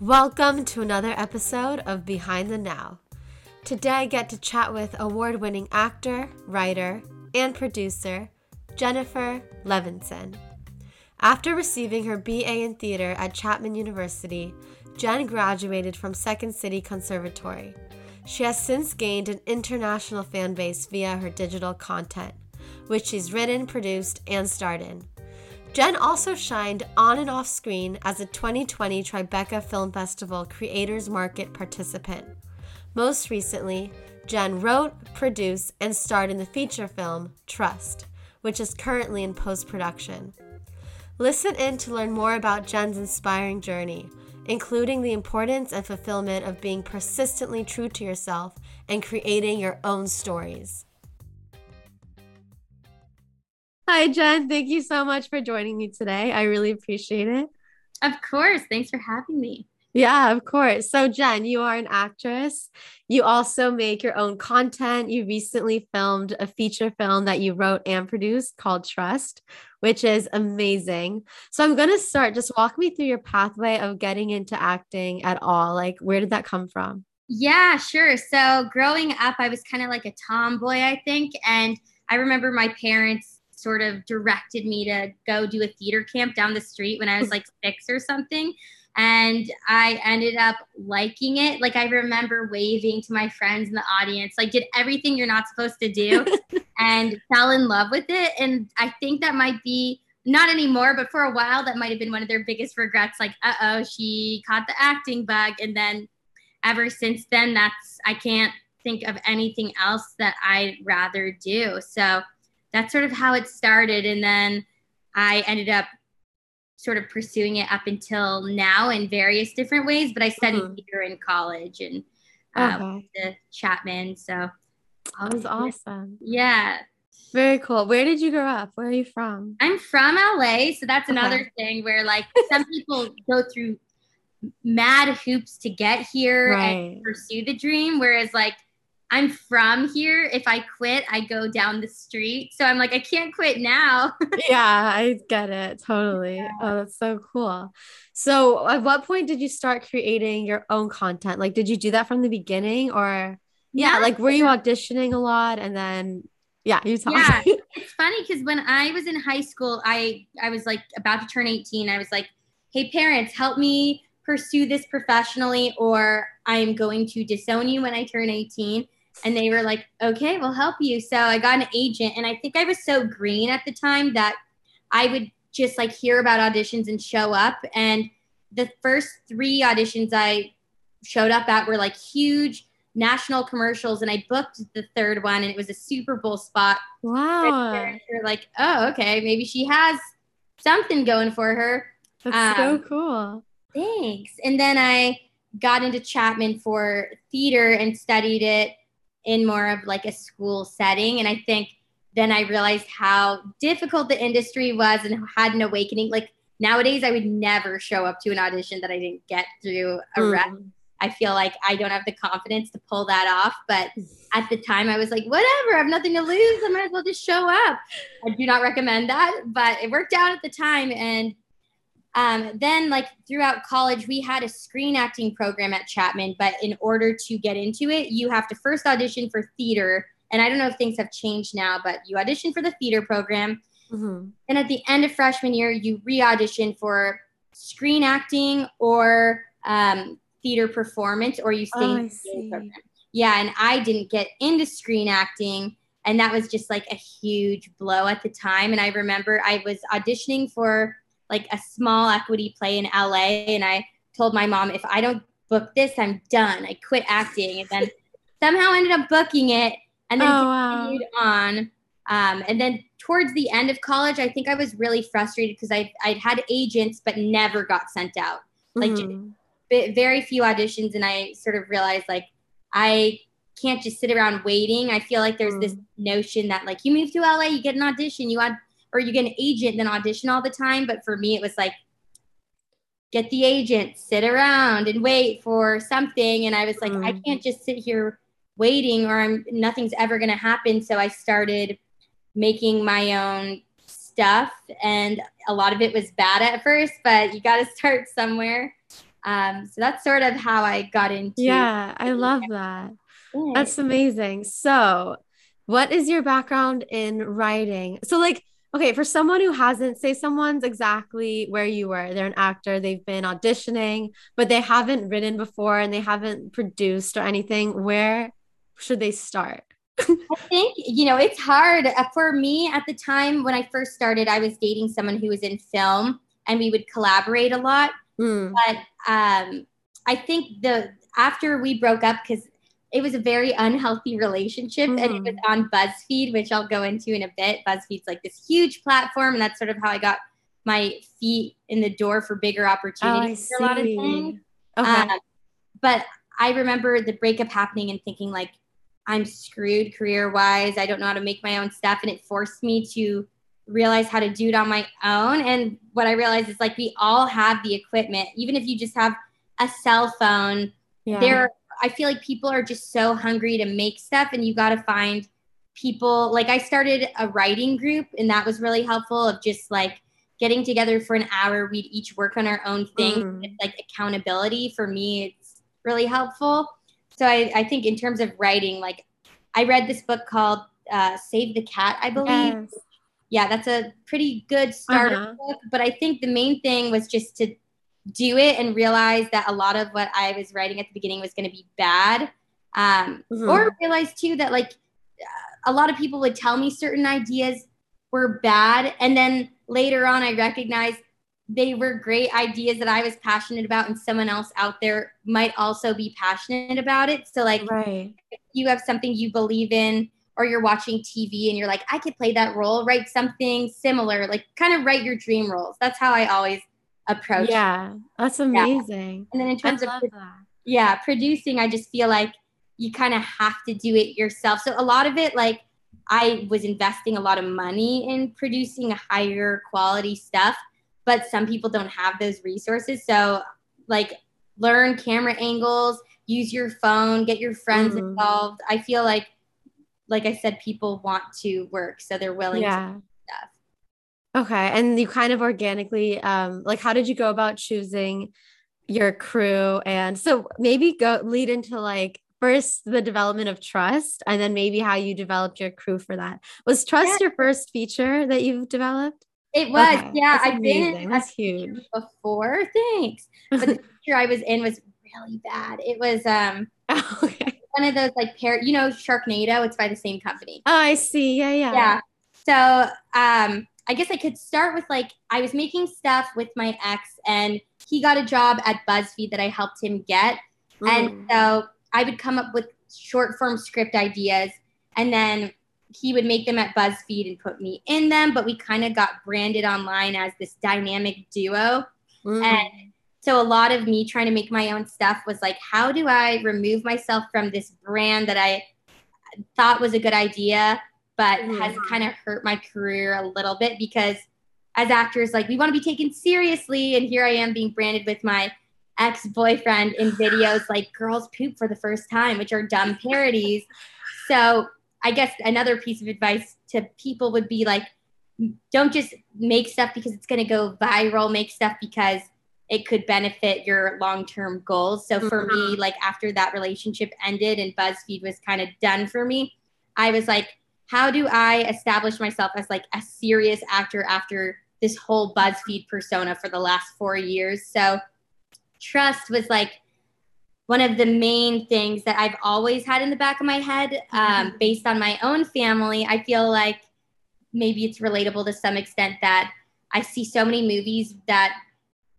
Welcome to another episode of Behind the Now. Today I get to chat with award winning actor, writer, and producer Jennifer Levinson. After receiving her BA in theater at Chapman University, Jen graduated from Second City Conservatory. She has since gained an international fan base via her digital content, which she's written, produced, and starred in. Jen also shined on and off screen as a 2020 Tribeca Film Festival Creators Market participant. Most recently, Jen wrote, produced, and starred in the feature film Trust, which is currently in post production. Listen in to learn more about Jen's inspiring journey, including the importance and fulfillment of being persistently true to yourself and creating your own stories. Hi, Jen. Thank you so much for joining me today. I really appreciate it. Of course. Thanks for having me. Yeah, of course. So, Jen, you are an actress. You also make your own content. You recently filmed a feature film that you wrote and produced called Trust, which is amazing. So, I'm going to start. Just walk me through your pathway of getting into acting at all. Like, where did that come from? Yeah, sure. So, growing up, I was kind of like a tomboy, I think. And I remember my parents sort of directed me to go do a theater camp down the street when I was like six or something. And I ended up liking it. Like, I remember waving to my friends in the audience, like, did everything you're not supposed to do and fell in love with it. And I think that might be not anymore, but for a while, that might have been one of their biggest regrets. Like, uh oh, she caught the acting bug. And then ever since then, that's, I can't think of anything else that I'd rather do. So, that's sort of how it started. And then I ended up sort of pursuing it up until now in various different ways. But I studied mm-hmm. theater in college and uh, okay. the Chapman. So that was awesome. Yeah. Very cool. Where did you grow up? Where are you from? I'm from LA. So that's another okay. thing where like some people go through mad hoops to get here right. and pursue the dream. Whereas like I'm from here. If I quit, I go down the street. So I'm like, I can't quit now. yeah, I get it. Totally. Yeah. Oh, that's so cool. So, at what point did you start creating your own content? Like, did you do that from the beginning or, yeah, yeah. like, were you auditioning a lot and then, yeah, you talk. Yeah, it's funny because when I was in high school, I I was like about to turn 18. I was like, hey, parents, help me pursue this professionally, or I am going to disown you when I turn 18 and they were like, okay, we'll help you. So I got an agent, and I think I was so green at the time that I would just like hear about auditions and show up. And the first three auditions I showed up at were like huge national commercials, and I booked the third one, and it was a Super Bowl spot. Wow. You're like, oh, okay, maybe she has something going for her. That's um, so cool. Thanks. And then I got into Chapman for theater and studied it in more of like a school setting. And I think then I realized how difficult the industry was and had an awakening. Like nowadays, I would never show up to an audition that I didn't get through a mm. rep. I feel like I don't have the confidence to pull that off. But at the time, I was like, whatever, I have nothing to lose. I might as well just show up. I do not recommend that, but it worked out at the time. And um, then, like throughout college, we had a screen acting program at Chapman, but in order to get into it, you have to first audition for theater. And I don't know if things have changed now, but you audition for the theater program. Mm-hmm. And at the end of freshman year, you re audition for screen acting or um, theater performance, or you stay oh, in the theater program. Yeah, and I didn't get into screen acting. And that was just like a huge blow at the time. And I remember I was auditioning for like a small equity play in LA. And I told my mom, if I don't book this, I'm done. I quit acting. And then somehow ended up booking it and then oh, continued wow. on. Um, and then towards the end of college, I think I was really frustrated because I I'd had agents but never got sent out. Like mm-hmm. very few auditions, and I sort of realized like I can't just sit around waiting. I feel like there's mm. this notion that like you move to LA, you get an audition, you add or you get an agent then audition all the time. But for me, it was like, get the agent, sit around and wait for something. And I was like, mm. I can't just sit here waiting or I'm nothing's ever going to happen. So I started making my own stuff and a lot of it was bad at first, but you got to start somewhere. Um, so that's sort of how I got into. Yeah, I love that. That's amazing. So, what is your background in writing? So, like, okay, for someone who hasn't, say someone's exactly where you were, they're an actor, they've been auditioning, but they haven't written before and they haven't produced or anything, where should they start? I think, you know, it's hard. Uh, for me at the time when I first started, I was dating someone who was in film and we would collaborate a lot. Mm. But um, I think the after we broke up, because it was a very unhealthy relationship mm. and it was mm. on BuzzFeed, which I'll go into in a bit. BuzzFeed's like this huge platform, and that's sort of how I got my feet in the door for bigger opportunities oh, for a lot of things. Okay. Um, but I remember the breakup happening and thinking like, I'm screwed career wise. I don't know how to make my own stuff. And it forced me to realize how to do it on my own. And what I realized is like we all have the equipment, even if you just have a cell phone. Yeah. There, I feel like people are just so hungry to make stuff, and you got to find people. Like I started a writing group, and that was really helpful. Of just like getting together for an hour, we'd each work on our own thing. Mm. It's like accountability for me. It's really helpful. So I, I think in terms of writing, like I read this book called uh, Save the Cat, I believe. Yes. Yeah, that's a pretty good starter uh-huh. book. But I think the main thing was just to do it and realize that a lot of what I was writing at the beginning was going to be bad. Um, mm-hmm. Or realize too that like a lot of people would tell me certain ideas were bad. And then later on, I recognized they were great ideas that I was passionate about, and someone else out there might also be passionate about it. So, like, right. if you have something you believe in, or you're watching TV and you're like, I could play that role, write something similar, like, kind of write your dream roles. That's how I always approach. Yeah, that's amazing. Yeah. And then in terms of, yeah, producing, I just feel like you kind of have to do it yourself. So, a lot of it, like, I was investing a lot of money in producing higher quality stuff but some people don't have those resources. So, like, learn camera angles, use your phone, get your friends mm-hmm. involved. I feel like, like I said, people want to work, so they're willing yeah. to. Okay, and you kind of organically, um, like, how did you go about choosing your crew? And so maybe go lead into like first the development of trust and then maybe how you developed your crew for that was trust yeah. your first feature that you've developed it was, okay. yeah. That's I've been that's huge before. Thanks, but the picture I was in was really bad. It was um okay. one of those like pair. You know, Sharknado. It's by the same company. Oh, I see. Yeah, yeah. Yeah. So um, I guess I could start with like I was making stuff with my ex, and he got a job at BuzzFeed that I helped him get, mm. and so I would come up with short form script ideas, and then he would make them at BuzzFeed and put me in them, but we kind of got branded online as this dynamic duo. Mm. And so a lot of me trying to make my own stuff was like, how do I remove myself from this brand that I thought was a good idea, but mm. has kind of hurt my career a little bit because as actors, like we want to be taken seriously. And here I am being branded with my ex-boyfriend in videos like girls poop for the first time, which are dumb parodies. So I guess another piece of advice to people would be like, don't just make stuff because it's going to go viral. Make stuff because it could benefit your long term goals. So for mm-hmm. me, like after that relationship ended and BuzzFeed was kind of done for me, I was like, how do I establish myself as like a serious actor after this whole BuzzFeed persona for the last four years? So trust was like one of the main things that I've always had in the back of my head, um, mm-hmm. based on my own family. I feel like maybe it's relatable to some extent that I see so many movies that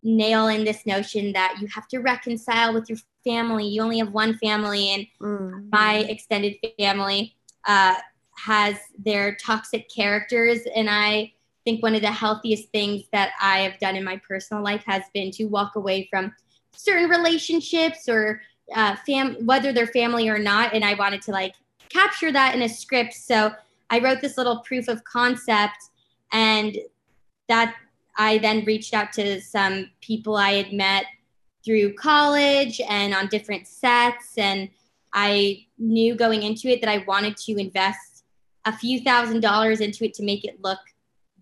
nail in this notion that you have to reconcile with your family. You only have one family, and mm-hmm. my extended family uh, has their toxic characters. And I think one of the healthiest things that I have done in my personal life has been to walk away from certain relationships or uh, fam whether they're family or not and i wanted to like capture that in a script so i wrote this little proof of concept and that i then reached out to some people i had met through college and on different sets and i knew going into it that i wanted to invest a few thousand dollars into it to make it look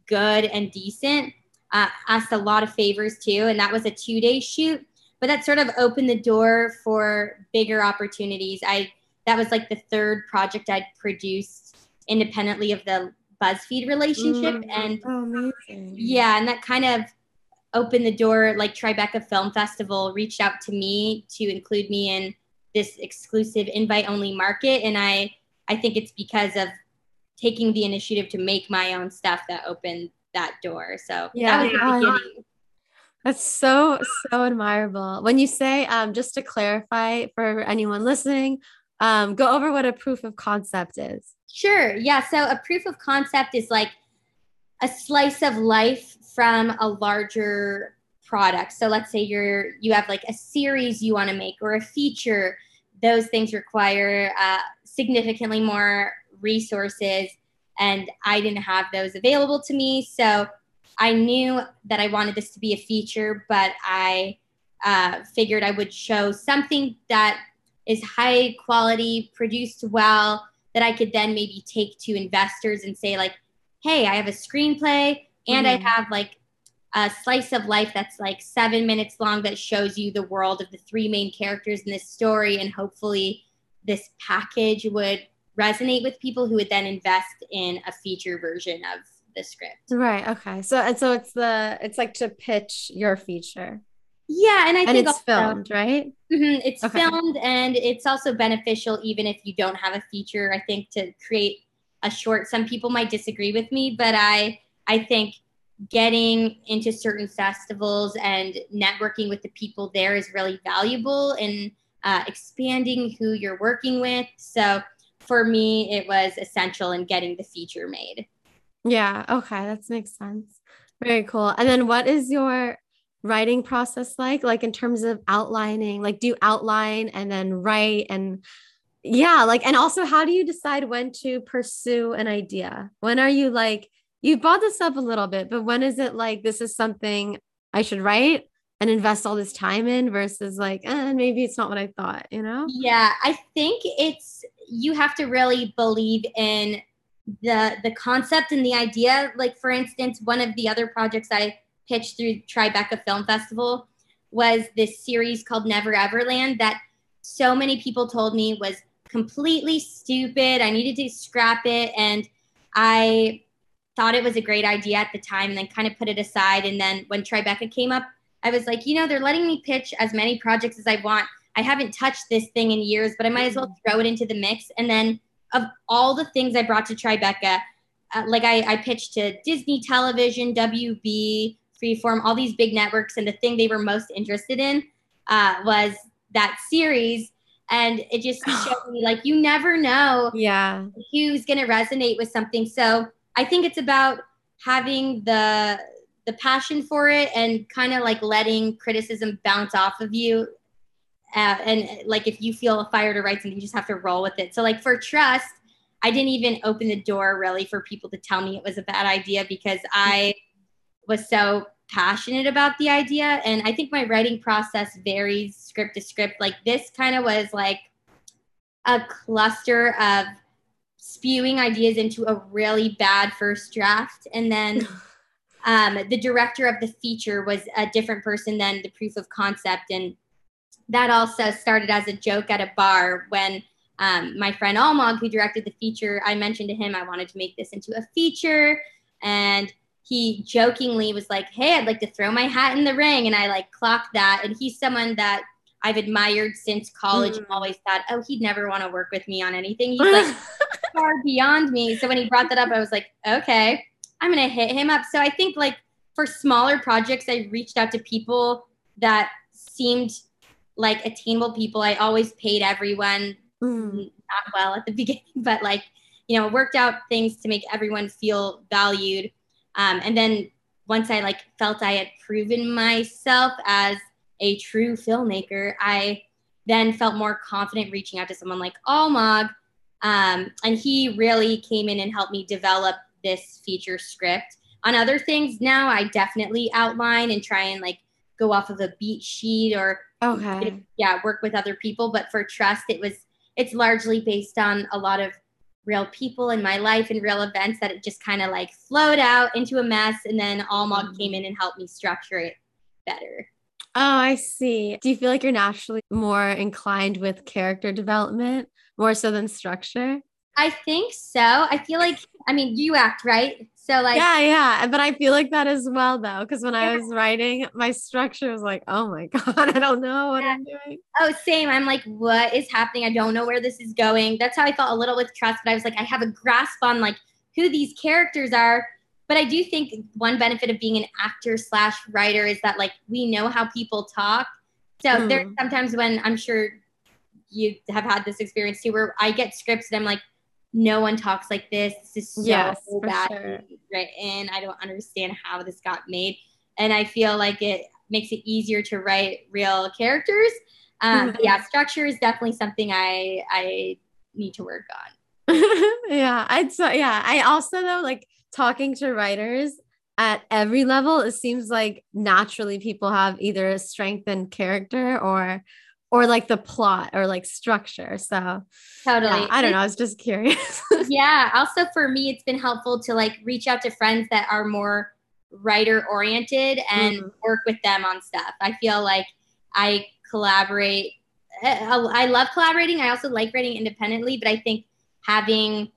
good and decent uh, asked a lot of favors too and that was a two day shoot but that sort of opened the door for bigger opportunities. I that was like the third project I'd produced independently of the BuzzFeed relationship, mm, and oh, yeah, and that kind of opened the door. Like Tribeca Film Festival reached out to me to include me in this exclusive invite only market, and I I think it's because of taking the initiative to make my own stuff that opened that door. So yeah, that was the beginning. That's so so admirable. When you say, um, just to clarify for anyone listening, um, go over what a proof of concept is. Sure. Yeah. So a proof of concept is like a slice of life from a larger product. So let's say you're you have like a series you want to make or a feature. Those things require uh, significantly more resources, and I didn't have those available to me. So I knew that I wanted this to be a feature, but I uh, figured I would show something that is high quality, produced well, that I could then maybe take to investors and say, like, hey, I have a screenplay and mm-hmm. I have like a slice of life that's like seven minutes long that shows you the world of the three main characters in this story. And hopefully, this package would resonate with people who would then invest in a feature version of the script. Right. Okay. So and so it's the it's like to pitch your feature. Yeah, and I and think it's also, filmed, right? Mm-hmm, it's okay. filmed, and it's also beneficial even if you don't have a feature. I think to create a short. Some people might disagree with me, but I I think getting into certain festivals and networking with the people there is really valuable in uh, expanding who you're working with. So for me, it was essential in getting the feature made. Yeah. Okay. That makes sense. Very cool. And then what is your writing process like? Like in terms of outlining, like do you outline and then write and yeah, like and also how do you decide when to pursue an idea? When are you like you brought this up a little bit, but when is it like this is something I should write and invest all this time in versus like, eh, maybe it's not what I thought, you know? Yeah, I think it's you have to really believe in the the concept and the idea. Like for instance, one of the other projects I pitched through Tribeca Film Festival was this series called Never Everland that so many people told me was completely stupid. I needed to scrap it and I thought it was a great idea at the time and then kind of put it aside and then when Tribeca came up, I was like, you know, they're letting me pitch as many projects as I want. I haven't touched this thing in years, but I might as well mm-hmm. throw it into the mix and then of all the things I brought to Tribeca, uh, like I, I pitched to Disney Television, WB, Freeform, all these big networks, and the thing they were most interested in uh, was that series. And it just showed me like you never know yeah who's gonna resonate with something. So I think it's about having the the passion for it and kind of like letting criticism bounce off of you uh, and like if you feel a fire to write something, you just have to roll with it. So like for trust, I didn't even open the door really for people to tell me it was a bad idea because I was so passionate about the idea. And I think my writing process varies script to script. Like this kind of was like a cluster of spewing ideas into a really bad first draft. And then um, the director of the feature was a different person than the proof of concept. And that also started as a joke at a bar when um, my friend Almog, who directed the feature, I mentioned to him I wanted to make this into a feature. And he jokingly was like, Hey, I'd like to throw my hat in the ring. And I like clocked that. And he's someone that I've admired since college mm. and always thought, oh, he'd never want to work with me on anything. He's like far beyond me. So when he brought that up, I was like, okay, I'm going to hit him up. So I think like for smaller projects, I reached out to people that seemed like attainable people. I always paid everyone mm. not well at the beginning, but like, you know, worked out things to make everyone feel valued. Um, and then once I like felt I had proven myself as a true filmmaker, I then felt more confident reaching out to someone like Almog. Um, and he really came in and helped me develop this feature script. On other things now, I definitely outline and try and like go off of a beat sheet or okay yeah work with other people but for trust it was it's largely based on a lot of real people in my life and real events that it just kind of like flowed out into a mess and then Almog mm-hmm. came in and helped me structure it better Oh, I see. Do you feel like you're naturally more inclined with character development more so than structure? I think so. I feel like, I mean, you act right. So like Yeah, yeah. But I feel like that as well though. Cause when yeah. I was writing, my structure was like, oh my God, I don't know what yeah. I'm doing. Oh, same. I'm like, what is happening? I don't know where this is going. That's how I felt a little with trust, but I was like, I have a grasp on like who these characters are. But I do think one benefit of being an actor slash writer is that like we know how people talk. So mm. there's sometimes when I'm sure you have had this experience too, where I get scripts and I'm like, no one talks like this. This is so yes, bad sure. written. I don't understand how this got made. And I feel like it makes it easier to write real characters. Um, mm-hmm. yeah, structure is definitely something I I need to work on. yeah, I'd so yeah. I also though like talking to writers at every level. It seems like naturally people have either a strength in character or or like the plot or like structure. So totally. Yeah, I don't know. I was just curious. yeah. Also for me, it's been helpful to like reach out to friends that are more writer oriented and mm-hmm. work with them on stuff. I feel like I collaborate. Eh, I love collaborating. I also like writing independently, but I think having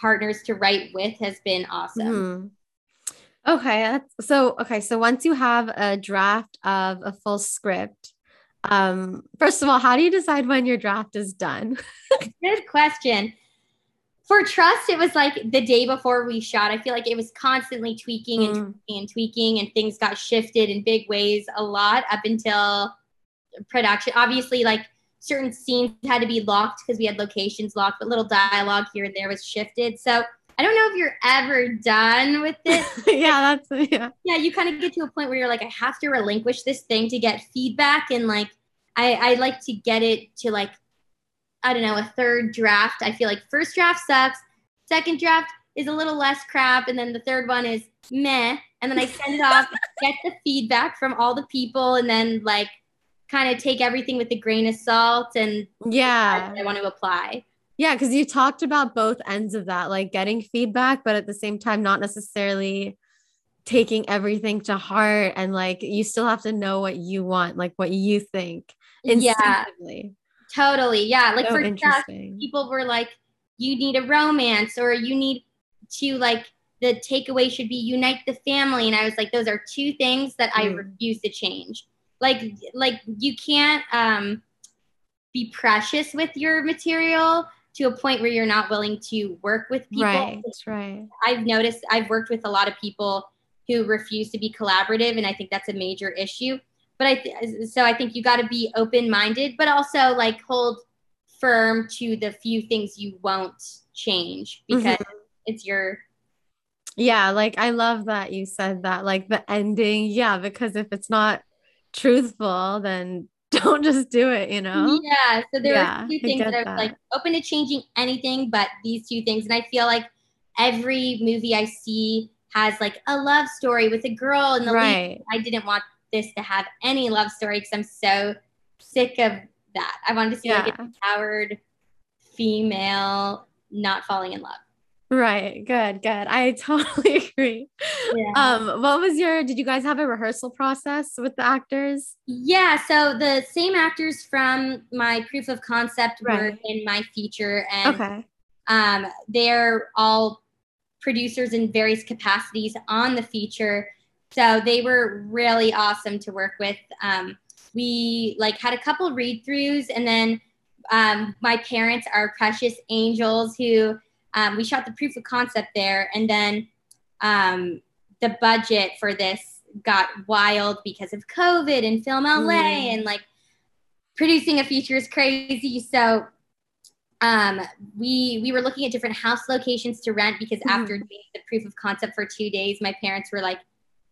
partners to write with has been awesome. Mm-hmm. Okay. So, okay. So once you have a draft of a full script, um, first of all, how do you decide when your draft is done? Good question. For trust, it was like the day before we shot. I feel like it was constantly tweaking and mm. tweaking and tweaking, and things got shifted in big ways a lot up until production. Obviously, like certain scenes had to be locked because we had locations locked, but little dialogue here and there was shifted. So I don't know if you're ever done with it. yeah, that's yeah. Yeah, you kind of get to a point where you're like, I have to relinquish this thing to get feedback, and like, I I like to get it to like, I don't know, a third draft. I feel like first draft sucks, second draft is a little less crap, and then the third one is meh, and then I send it off, get the feedback from all the people, and then like, kind of take everything with a grain of salt, and yeah, I want to apply. Yeah, because you talked about both ends of that, like getting feedback, but at the same time, not necessarily taking everything to heart. And like you still have to know what you want, like what you think instinctively. Yeah, totally. Yeah. Like so for interesting. people were like, you need a romance or you need to like the takeaway should be unite the family. And I was like, those are two things that I mm. refuse to change. Like, like you can't um be precious with your material to a point where you're not willing to work with people. Right, that's right. I've noticed I've worked with a lot of people who refuse to be collaborative, and I think that's a major issue. But I th- so I think you got to be open minded, but also like hold firm to the few things you won't change because mm-hmm. it's your yeah like i love that you said that like the ending yeah because if it's not truthful then don't just do it, you know? Yeah. So there yeah, are two things that are that. like open to changing anything but these two things. And I feel like every movie I see has like a love story with a girl in the right. lead. I didn't want this to have any love story because I'm so sick of that. I wanted to see yeah. like an empowered female not falling in love. Right. Good. Good. I totally agree. Yeah. Um, what was your did you guys have a rehearsal process with the actors? Yeah, so the same actors from my proof of concept right. were in my feature and okay. um they're all producers in various capacities on the feature. So they were really awesome to work with. Um, we like had a couple read throughs and then um, my parents are precious angels who um, we shot the proof of concept there, and then um, the budget for this got wild because of COVID and Film LA, mm. and like producing a feature is crazy. So um, we we were looking at different house locations to rent because mm. after doing the proof of concept for two days, my parents were like,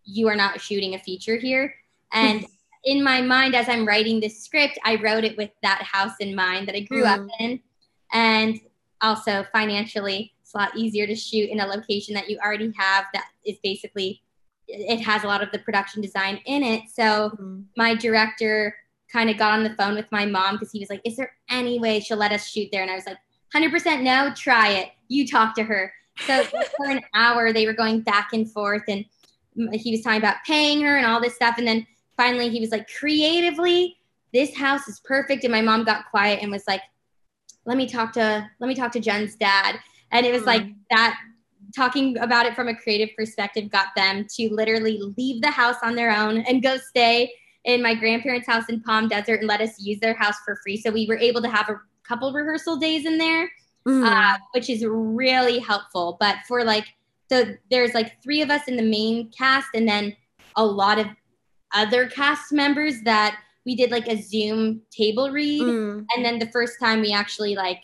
"You are not shooting a feature here," and in my mind as i'm writing this script i wrote it with that house in mind that i grew mm. up in and also financially it's a lot easier to shoot in a location that you already have that is basically it has a lot of the production design in it. So mm-hmm. my director kind of got on the phone with my mom because he was like is there any way she'll let us shoot there? And i was like 100% no try it. You talk to her. So for an hour they were going back and forth and he was talking about paying her and all this stuff. And then finally he was like, creatively, this house is perfect. And my mom got quiet and was like, let me talk to let me talk to Jen's dad. And it was like Mm. that talking about it from a creative perspective got them to literally leave the house on their own and go stay in my grandparents' house in Palm Desert and let us use their house for free. So we were able to have a couple rehearsal days in there Mhm. uh, which is really helpful. But for like, so there's like three of us in the main cast, and then a lot of other cast members that we did like a Zoom table read. Mm. And then the first time we actually like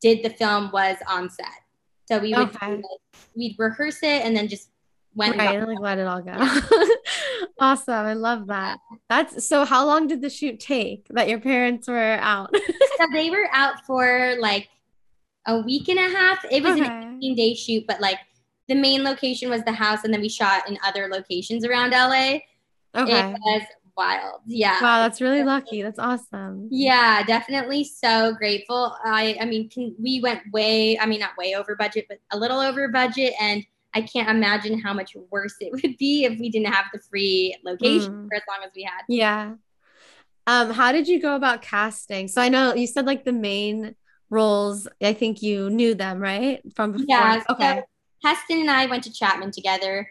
did the film was on set. So we would Okay. we'd rehearse it and then just went and Right, got- like let it all go. Awesome. I love that. That's so how long did the shoot take that your parents were out? so they were out for like a week and a half. It was an 18 day shoot, but like the main location was the house, and then we shot in other locations around LA. Okay. It was wild. Yeah. Wow, that's really lucky. That's awesome. Yeah, definitely so grateful. I I mean, can, we went way, I mean not way over budget, but a little over budget and I can't imagine how much worse it would be if we didn't have the free location Mm. for as long as we had. Yeah. Um, how did you go about casting? So I know you said like the main roles, I think you knew them, right? From before. Yeah. so Okay. Heston and I went to Chapman together,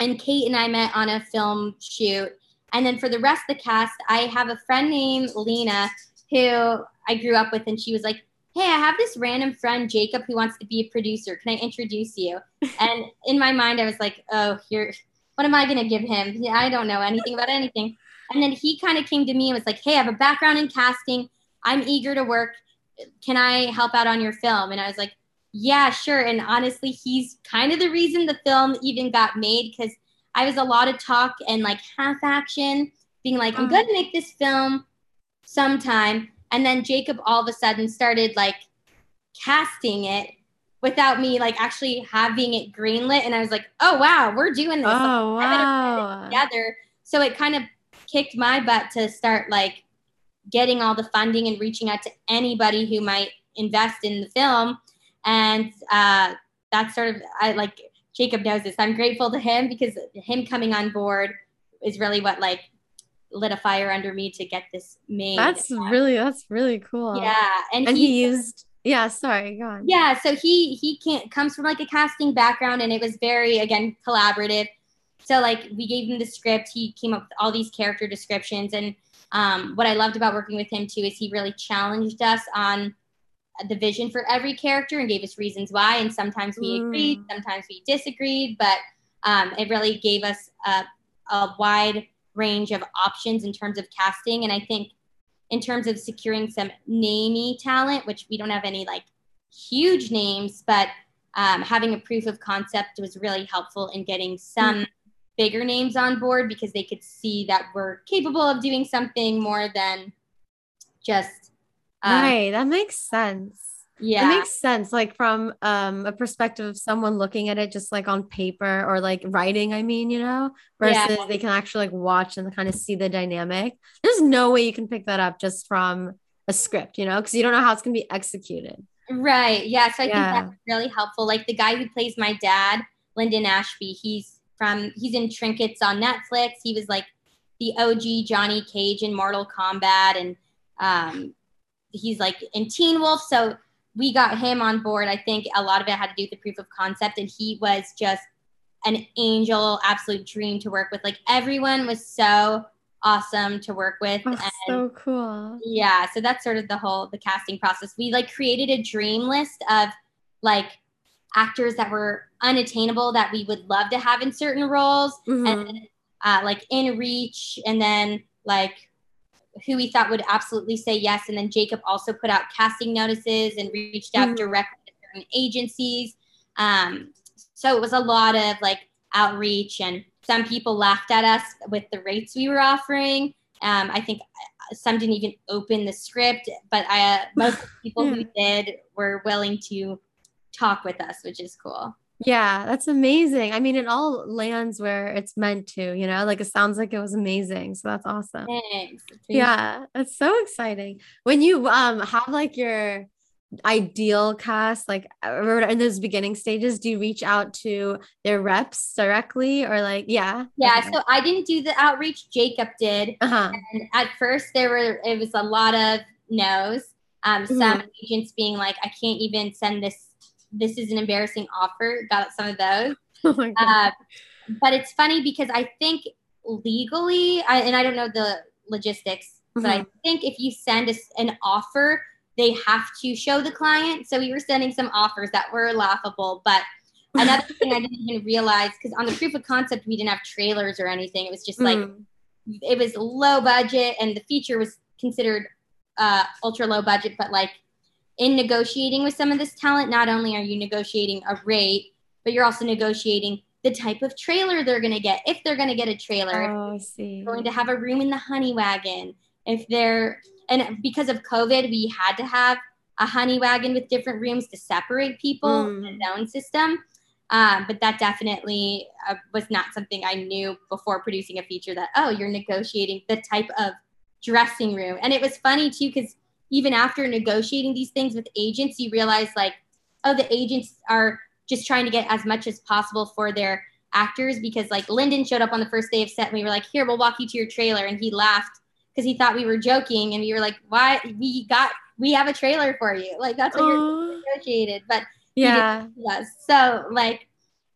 and Kate and I met on a film shoot. And then for the rest of the cast, I have a friend named Lena who I grew up with, and she was like, Hey, I have this random friend, Jacob, who wants to be a producer. Can I introduce you? and in my mind, I was like, Oh, here, what am I going to give him? Yeah, I don't know anything about anything. And then he kind of came to me and was like, Hey, I have a background in casting. I'm eager to work. Can I help out on your film? And I was like, yeah, sure. And honestly, he's kind of the reason the film even got made because I was a lot of talk and like half action, being like, I'm Oh. going to make this film sometime. And then Jacob all of a sudden started like casting it without me like actually having it greenlit. And I was like, oh, wow, we're doing this Oh, put wow. together. So it kind of kicked my butt to start like getting all the funding and reaching out to anybody who might invest in the film. And uh, that's sort of I like Jacob knows this. I'm grateful to him because him coming on board is really what like lit a fire under me to get this made. That's really that's really cool. yeah, and, And he, he used yeah, sorry, go on. yeah, so he he can't comes from like a casting background, and it was very again collaborative. So like we gave him the script, he came up with all these character descriptions, and um, what I loved about working with him too is he really challenged us on the vision for every character and gave us reasons why. And sometimes we Mm. agreed, sometimes we disagreed, but um, it really gave us a, a wide range of options in terms of casting. And I think in terms of securing some namey talent, which we don't have any like huge names, but um, having a proof of concept was really helpful in getting some bigger names on board because they could see that we're capable of doing something more than just um, Right, that makes sense. yeah It makes sense, like from um a perspective of someone looking at it just like on paper or like writing, I mean, you know, versus Yeah. they can actually like watch and kind of see the dynamic. There's no way you can pick that up just from a script, you know, because you don't know how it's gonna be executed. Right. Yeah. So I Yeah. think that's really helpful. Like the guy who plays my dad, Linden Ashby, he's from he's in Trinkets on Netflix. He was like the OG Johnny Cage in Mortal Kombat, and um, he's like in Teen Wolf. So we got him on board. I think a lot of it had to do with the proof of concept, and he was just an angel, absolute dream to work with. Like everyone was so awesome to work with, Oh, and so cool. yeah so that's sort of the whole the casting process we like created a dream list of like actors that were unattainable that we would love to have in certain roles Mhm. and uh, like in reach and then like who we thought would absolutely say yes. And then jacob also put out casting notices and reached out Mhm. directly to certain agencies. Um, so it was a lot of like outreach and some people laughed at us with the rates we were offering. Um, i think uh, some didn't even open the script but I, uh, most people who did were willing to talk with us which is cool Yeah, that's amazing. I mean, it all lands where it's meant to, you know, like it sounds like it was amazing. So that's awesome. Thanks. Yeah, it's so exciting. When you um have like your ideal cast like in those beginning stages do you reach out to their reps directly or like yeah yeah okay. so i didn't do the outreach jacob did uh-huh. and at first there were it was a lot of no's um, mm-hmm. some agents being like i can't even send this this is an embarrassing offer got some of those oh uh, but it's funny because i think legally I, and i don't know the logistics mm-hmm. but i mm-hmm. think if you send a, an offer they have to show the client. So we were sending some offers that were laughable. But another thing I didn't even realize because on the proof of concept, we didn't have trailers or anything. It was just like, mm. it was low budget and the feature was considered uh, ultra low budget. But like in negotiating with some of this talent, not only are you negotiating a rate, but you're also negotiating the type of trailer they're going to get if they're going to get a trailer. Oh, see. Going to have a room in the honey wagon. If they're and because of COVID, we had to have a honey wagon with different rooms to separate people mm. in the zone system. Um, but that definitely uh, was not something I knew before producing a feature that, oh, you're negotiating the type of dressing room. And it was funny too, because even after negotiating these things with agents, you realize like, oh, the agents are just trying to get as much as possible for their actors because like Linden showed up on the first day of set and we were like, here, we'll walk you to your trailer. And he laughed because he thought we were joking and we were like, why we got we have a trailer for you. Like that's what you're negotiated. But yeah. Yes. So like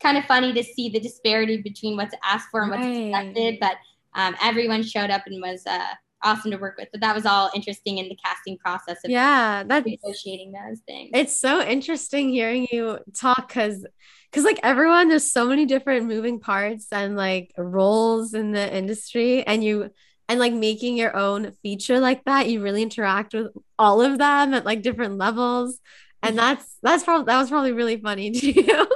kind of funny to see the disparity between what's asked for and what's right. expected. But um, everyone showed up and was uh, awesome to work with. But that was all interesting in the casting process of yeah, that's negotiating those things. It's so interesting hearing you talk because because like everyone, there's so many different moving parts and like roles in the industry, and you and like making your own feature like that you really interact with all of them at like different levels and that's that's probably that was probably really funny to you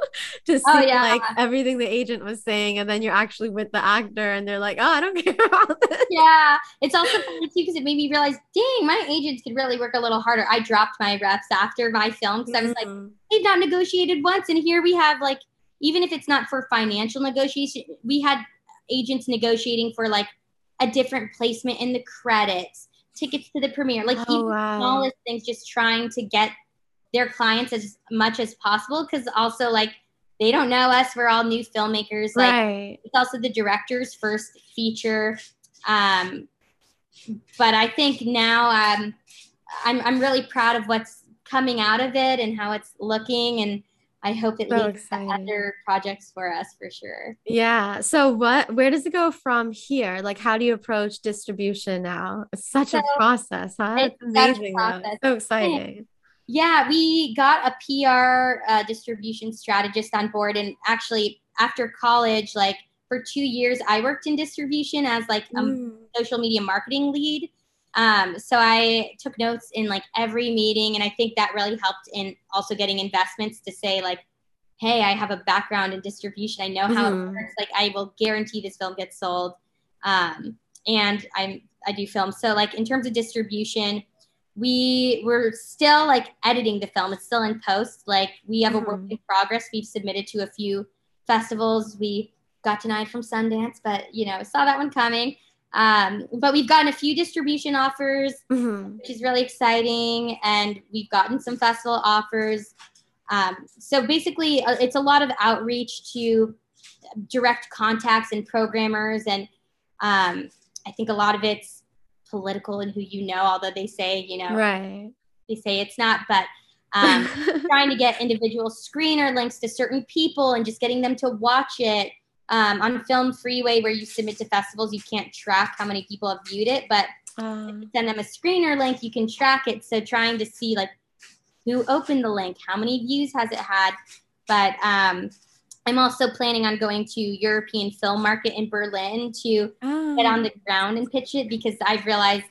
to see oh, yeah. like everything the agent was saying and then you're actually with the actor and they're like oh i don't care about this yeah it's also funny too because it made me realize dang my agents could really work a little harder i dropped my reps after my film because mm-hmm. i was like mm-hmm. they've not negotiated once and here we have like even if it's not for financial negotiation we had agents negotiating for like a different placement in the credits, tickets to the premiere, like oh, even wow. smallest things, just trying to get their clients as much as possible. Because also, like, they don't know us. We're all new filmmakers. Like, right. it's also the director's first feature. Um, but I think now um, I'm, I'm really proud of what's coming out of it and how it's looking. And I hope it so leads exciting. to other projects for us for sure. Yeah. So what where does it go from here? Like how do you approach distribution now? It's such so, a process, huh? It's, it's amazing. Process. So exciting. Yeah, we got a PR uh, distribution strategist on board and actually after college like for 2 years I worked in distribution as like a mm. social media marketing lead. Um, so I took notes in like every meeting, and I think that really helped in also getting investments to say like, "Hey, I have a background in distribution. I know how mm-hmm. it works. Like, I will guarantee this film gets sold." Um, and I'm I do film. So like in terms of distribution, we we're still like editing the film. It's still in post. Like we have mm-hmm. a work mm-hmm. in progress. We've submitted to a few festivals. We got denied from Sundance, but you know saw that one coming. Um, but we've gotten a few distribution offers, mm-hmm. which is really exciting, and we've gotten some festival offers. Um, so basically, uh, it's a lot of outreach to direct contacts and programmers, and um, I think a lot of it's political and who you know. Although they say, you know, right? They say it's not, but um, trying to get individual screener links to certain people and just getting them to watch it um, on Film Freeway, where you submit to festivals, you can't track how many people have viewed it, but um, send them a screener link, you can track it. So trying to see like who opened the link, how many views has it had. But um, I'm also planning on going to European Film Market in Berlin to oh. get on the ground and pitch it because I've realized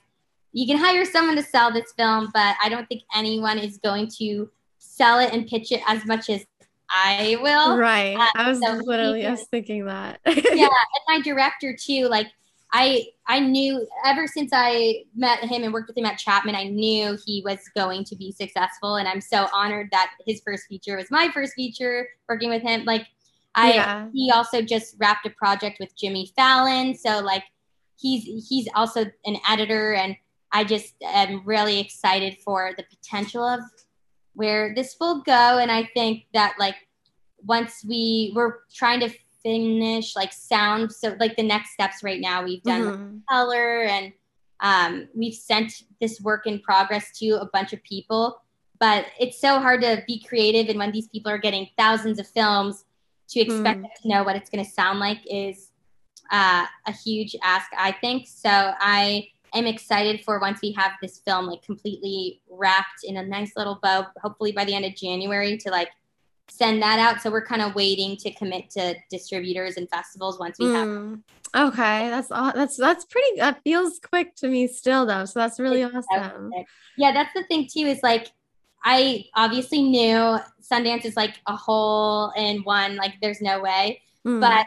you can hire someone to sell this film, but I don't think anyone is going to sell it and pitch it as much as I will. Right. Uh, I was so literally was thinking that. yeah, and my director too. Like I I knew ever since I met him and worked with him at Chapman, I knew he was going to be successful, and I'm so honored that his first feature was my first feature working with him. Like I yeah. he also just wrapped a project with Jimmy Fallon, so like he's he's also an editor, and I just am really excited for the potential of where this will go. And I think that like once we we're trying to finish like sound, so like the next steps right now, we've done Mhm. like, color and um, we've sent this work in progress to a bunch of people. But it's so hard to be creative, and when these people are getting thousands of films, to expect Mm. to know what it's going to sound like is uh, a huge ask, I think. So I am excited for once we have this film like completely wrapped in a nice little bow, hopefully by the end of January, to like send that out. So we're kind of waiting to commit to distributors and festivals once we have. Mm. Okay, that's all. that's that's pretty. That feels quick to me still, though. So that's really It's awesome. Yeah, that's the thing too. Is like I obviously knew Sundance is like a hole in one. Like there's no way. Mm. but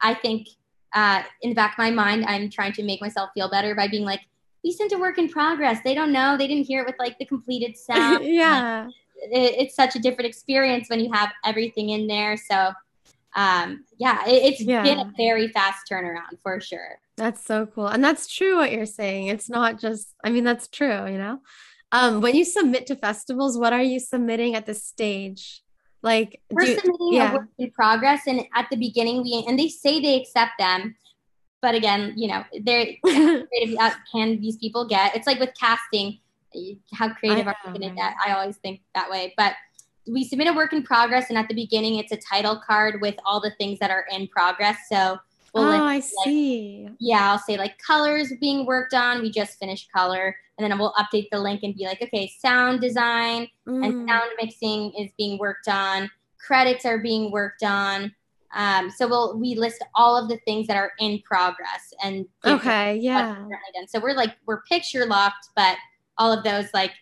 I think uh, in the back of my mind, I'm trying to make myself feel better by being like, we sent a work in progress. They don't know. They didn't hear it with like the completed sound. yeah, It, it's such a different experience when you have everything in there. So, um, yeah, it, it's Yeah. been a very fast turnaround for sure. that's so cool, and that's true what you're saying. It's not just. I mean, that's true. You know, um, when you submit to festivals, what are you submitting at this stage? Like, We're do submitting yeah. a work in progress, and at the beginning, we and they say they accept them, but again, you know, they're creative uh, can these people get? It's like with casting, how creative are you going to get? I always think that way. But we submit a work in progress, and at the beginning, it's a title card with all the things that are in progress. So we'll oh, I list, like, see. yeah, I'll say like colors being worked on. We just finished color, and then we'll update the link and be like, okay, sound design and Mm. sound mixing is being worked on. Credits are being worked on. Um, so we'll we list all of the things that are in progress and Okay, yeah. So we're like we're picture locked, but all of those like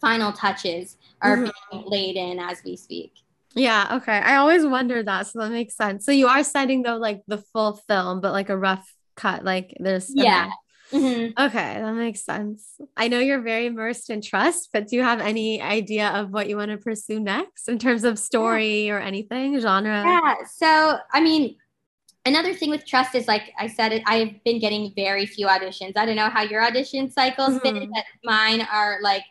final touches are Mhm. being laid in as we speak. Yeah, okay. I always wondered that, so that makes sense. So you are sending though like the full film, but like a rough cut, like there's Yeah. okay. Mhm. Okay, that makes sense. I know you're very immersed in trust, but do you have any idea of what you want to pursue next in terms of story or anything, genre? Yeah. So I mean, another thing with trust is like I said, I've been getting very few auditions. I don't know how your audition cycles been, Mhm. but mine are like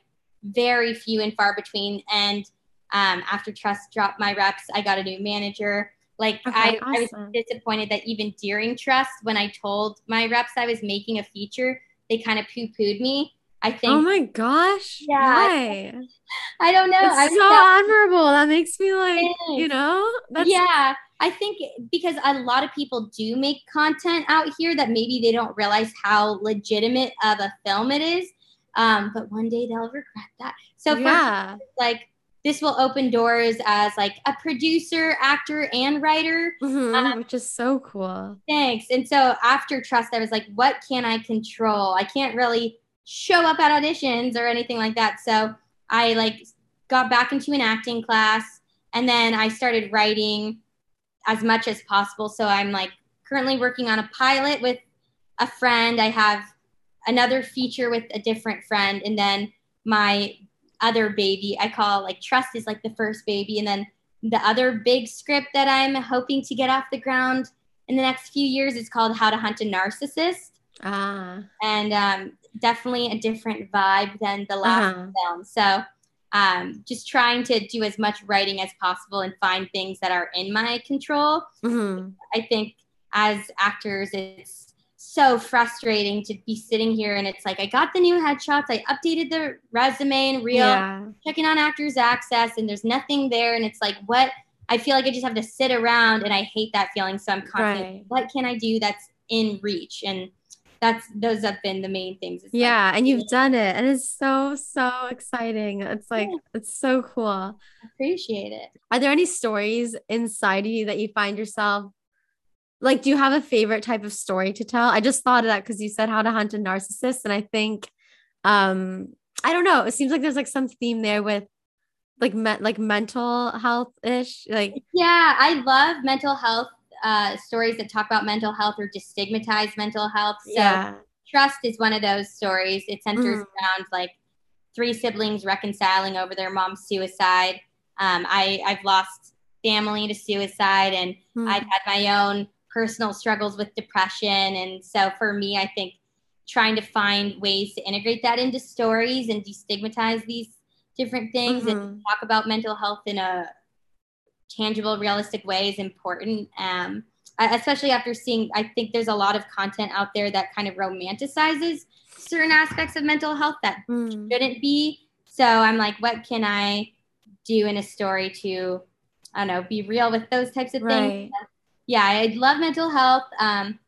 very few and far between. And um, after Trust dropped my reps, I got a new manager. Like Okay, I, I was disappointed that even during Trust, when I told my reps I was making a feature, they kind of poo pooed me. I think Oh my gosh. Yeah, Why? I don't know. It's was so so- admirable. That makes me like, you know, that's yeah, I think because a lot of people do make content out here that maybe they don't realize how legitimate of a film it is. Um, but one day they'll regret that. So for yeah. like this will open doors as like a producer, actor, and writer. Mhm, Um, which is so cool. Thanks. And so after Trust, I was like, what can I control? I can't really show up at auditions or anything like that. So I like got back into an acting class and then I started writing as much as possible. So I'm like currently working on a pilot with a friend. I have another feature with a different friend. And then my other baby, I call like Trust is like the first baby. And then the other big script that I'm hoping to get off the ground in the next few years is called How to Hunt a Narcissist. Ah. And um, definitely a different vibe than the last Uh-huh. film. So um, just trying to do as much writing as possible and find things that are in my control. Mhm. I think as actors, it's so frustrating to be sitting here and it's like, I got the new headshots, I updated the resume and reel, Yeah. checking on actors access, and there's nothing there. And it's like, what? I feel like I just have to sit around and I hate that feeling. So I'm constantly, Right. what can I do that's in reach? And that's, those have been the main things. It's like, Yeah, and you've done it, and it's so, so exciting. It's like, Yeah. it's so cool. appreciate it. Are there any stories inside of you that you find yourself like, do you have a favorite type of story to tell? I just thought of that because you said how to hunt a narcissist, and I think, um, I don't know. It seems like there's like some theme there with like me- like mental health ish. Like, Yeah, I love mental health uh, stories that talk about mental health or destigmatize mental health. So yeah, Trust is one of those stories. It centers Mhm. around like three siblings reconciling over their mom's suicide. Um, I, I've lost family to suicide, and Hmm. I've had my own personal struggles with depression. And so for me, I think trying to find ways to integrate that into stories and destigmatize these different things mm-hmm. and talk about mental health in a tangible, realistic way is important. Um, especially after seeing, I think there's a lot of content out there that kind of romanticizes certain aspects of mental health that mm. shouldn't be. So I'm like, what can I do in a story to, I don't know, be real with those types of right. things? Yeah, I love mental health. Um,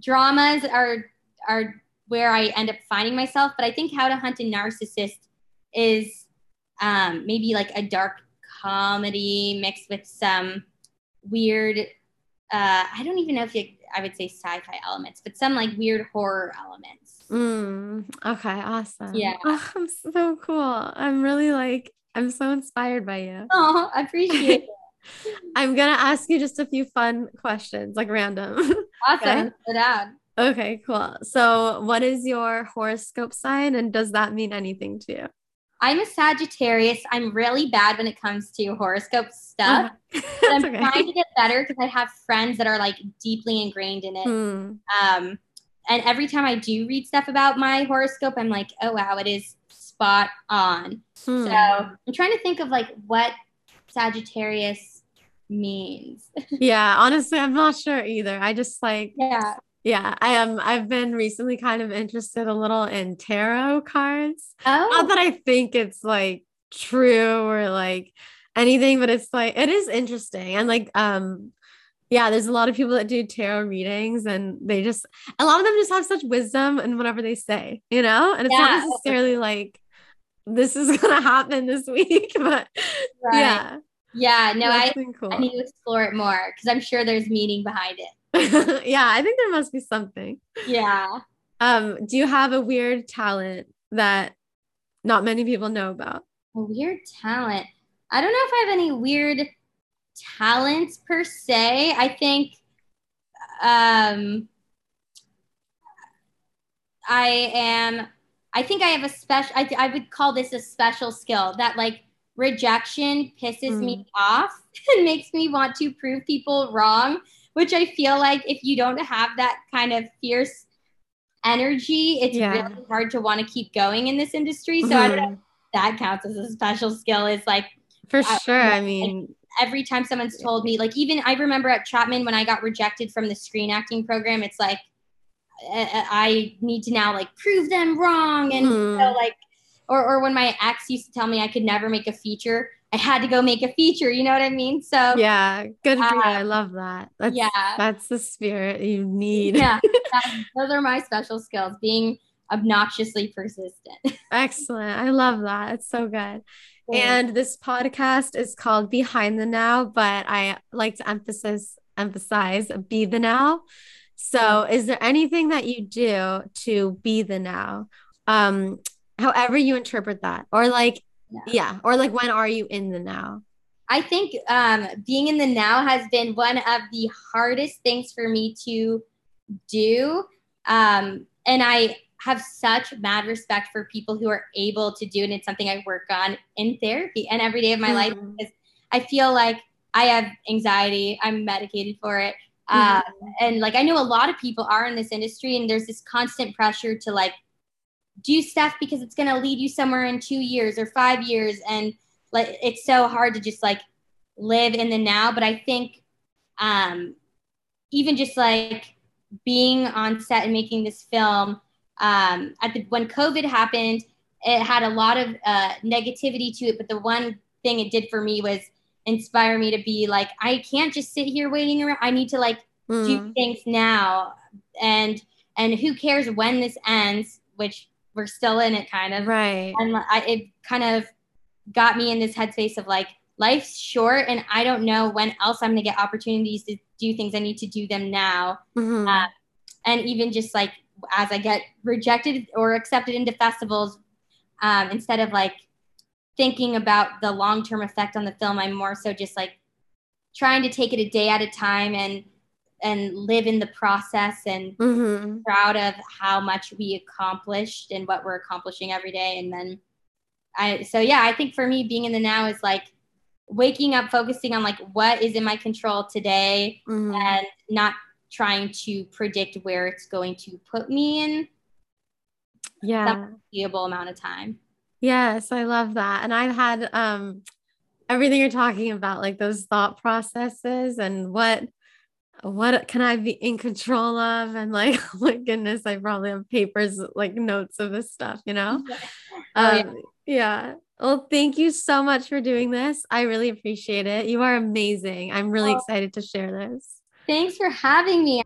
dramas are are where I end up finding myself, but I think How to Hunt a Narcissist is um, maybe like a dark comedy mixed with some weird uh, I don't even know if you, I would say sci-fi elements, but some like weird horror elements. Mm, okay, awesome. Yeah, oh, I'm so cool. I'm really like I'm so inspired by you. Oh, I appreciate it. I'm gonna ask you just a few fun questions, like random. Awesome. okay? Okay, cool. So, what is your horoscope sign, and does that mean anything to you? I'm a Sagittarius. I'm really bad when it comes to horoscope stuff. but I'm okay. trying to get better because I have friends that are like deeply ingrained in it. Hmm. Um, and every time I do read stuff about my horoscope, I'm like, oh wow, it is spot on. Hmm. So I'm trying to think of like what Sagittarius means. yeah, honestly, I'm not sure either. I just like yeah yeah, I am. I've been recently kind of interested a little in tarot cards. Oh, not that I think it's like true or like anything, but it's like it is interesting and like um yeah, there's a lot of people that do tarot readings and they just a lot of them just have such wisdom in whatever they say, you know? And it's yeah. not necessarily like this is gonna happen this week, but right. yeah. Yeah, no, I, cool. I need to explore it more because I'm sure there's meaning behind it. yeah, I think there must be something. Yeah. Um, do you have a weird talent that not many people know about? A weird talent. I don't know if I have any weird talents per se. I think um I am I think I have a special I, I would call this a special skill that like rejection pisses mm. me off and makes me want to prove people wrong which I feel like if you don't have that kind of fierce energy, it's yeah. really hard to want to keep going in this industry. So mm-hmm. I don't know that counts as a special skill. Is like for I, sure. I mean, every time someone's told me, like even I remember at Chapman when I got rejected from the screen acting program, it's like I need to now like prove them wrong, and mm-hmm. so, like, or or when my ex used to tell me I could never make a feature, I had to go make a feature. You know what I mean? So yeah, good for uh, you. I love that. That's, yeah, that's the spirit you need. yeah, those are my special skills. Being obnoxiously persistent. Excellent. I love that. It's so good. And this podcast is called Behind the Now, but I like to emphasize emphasize be the now. So, is there anything that you do to be the now? Um, however you interpret that, or like yeah. Or like when are you in the now? I think um, being in the now has been one of the hardest things for me to do. Um, and I have such mad respect for people who are able to do it. And it's something I work on in therapy and every day of my mm-hmm. life because I feel like I have anxiety. I'm medicated for it. Uh, mm-hmm. and like I know a lot of people are in this industry, and there's this constant pressure to like do stuff because it's going to lead you somewhere in two years or five years. And like it's so hard to just like live in the now. But i think um even just like being on set and making this film um at the when covid happened it had a lot of uh, negativity to it. But the one thing it did for me was inspire me to be like i can't just sit here waiting around. I need to like mm. do things now. And and who cares when this ends which we're still in it kind of. Right. And I, it kind of got me in this headspace of like life's short and i don't know when else i'm going to get opportunities to do things i need to do them now. Mm-hmm. uh, and even just like as i get rejected or accepted into festivals um, instead of like thinking about the long-term effect on the film i'm more so just like trying to take it a day at a time and and live in the process and mm-hmm. proud of how much we accomplished and what we're accomplishing every day and then i so yeah i think for me being in the now is like waking up focusing on like what is in my control today mm-hmm. and not trying to predict where it's going to put me in yeah foreseeable amount of time Yes, I love that. And I've had um everything you're talking about, like those thought processes and what what can I be in control of? And like, oh my goodness, I probably have papers like notes of this stuff, you know? Oh, yeah. Um, yeah. Well, thank you so much for doing this. I really appreciate it. You are amazing. I'm really oh. excited to share this. Thanks for having me.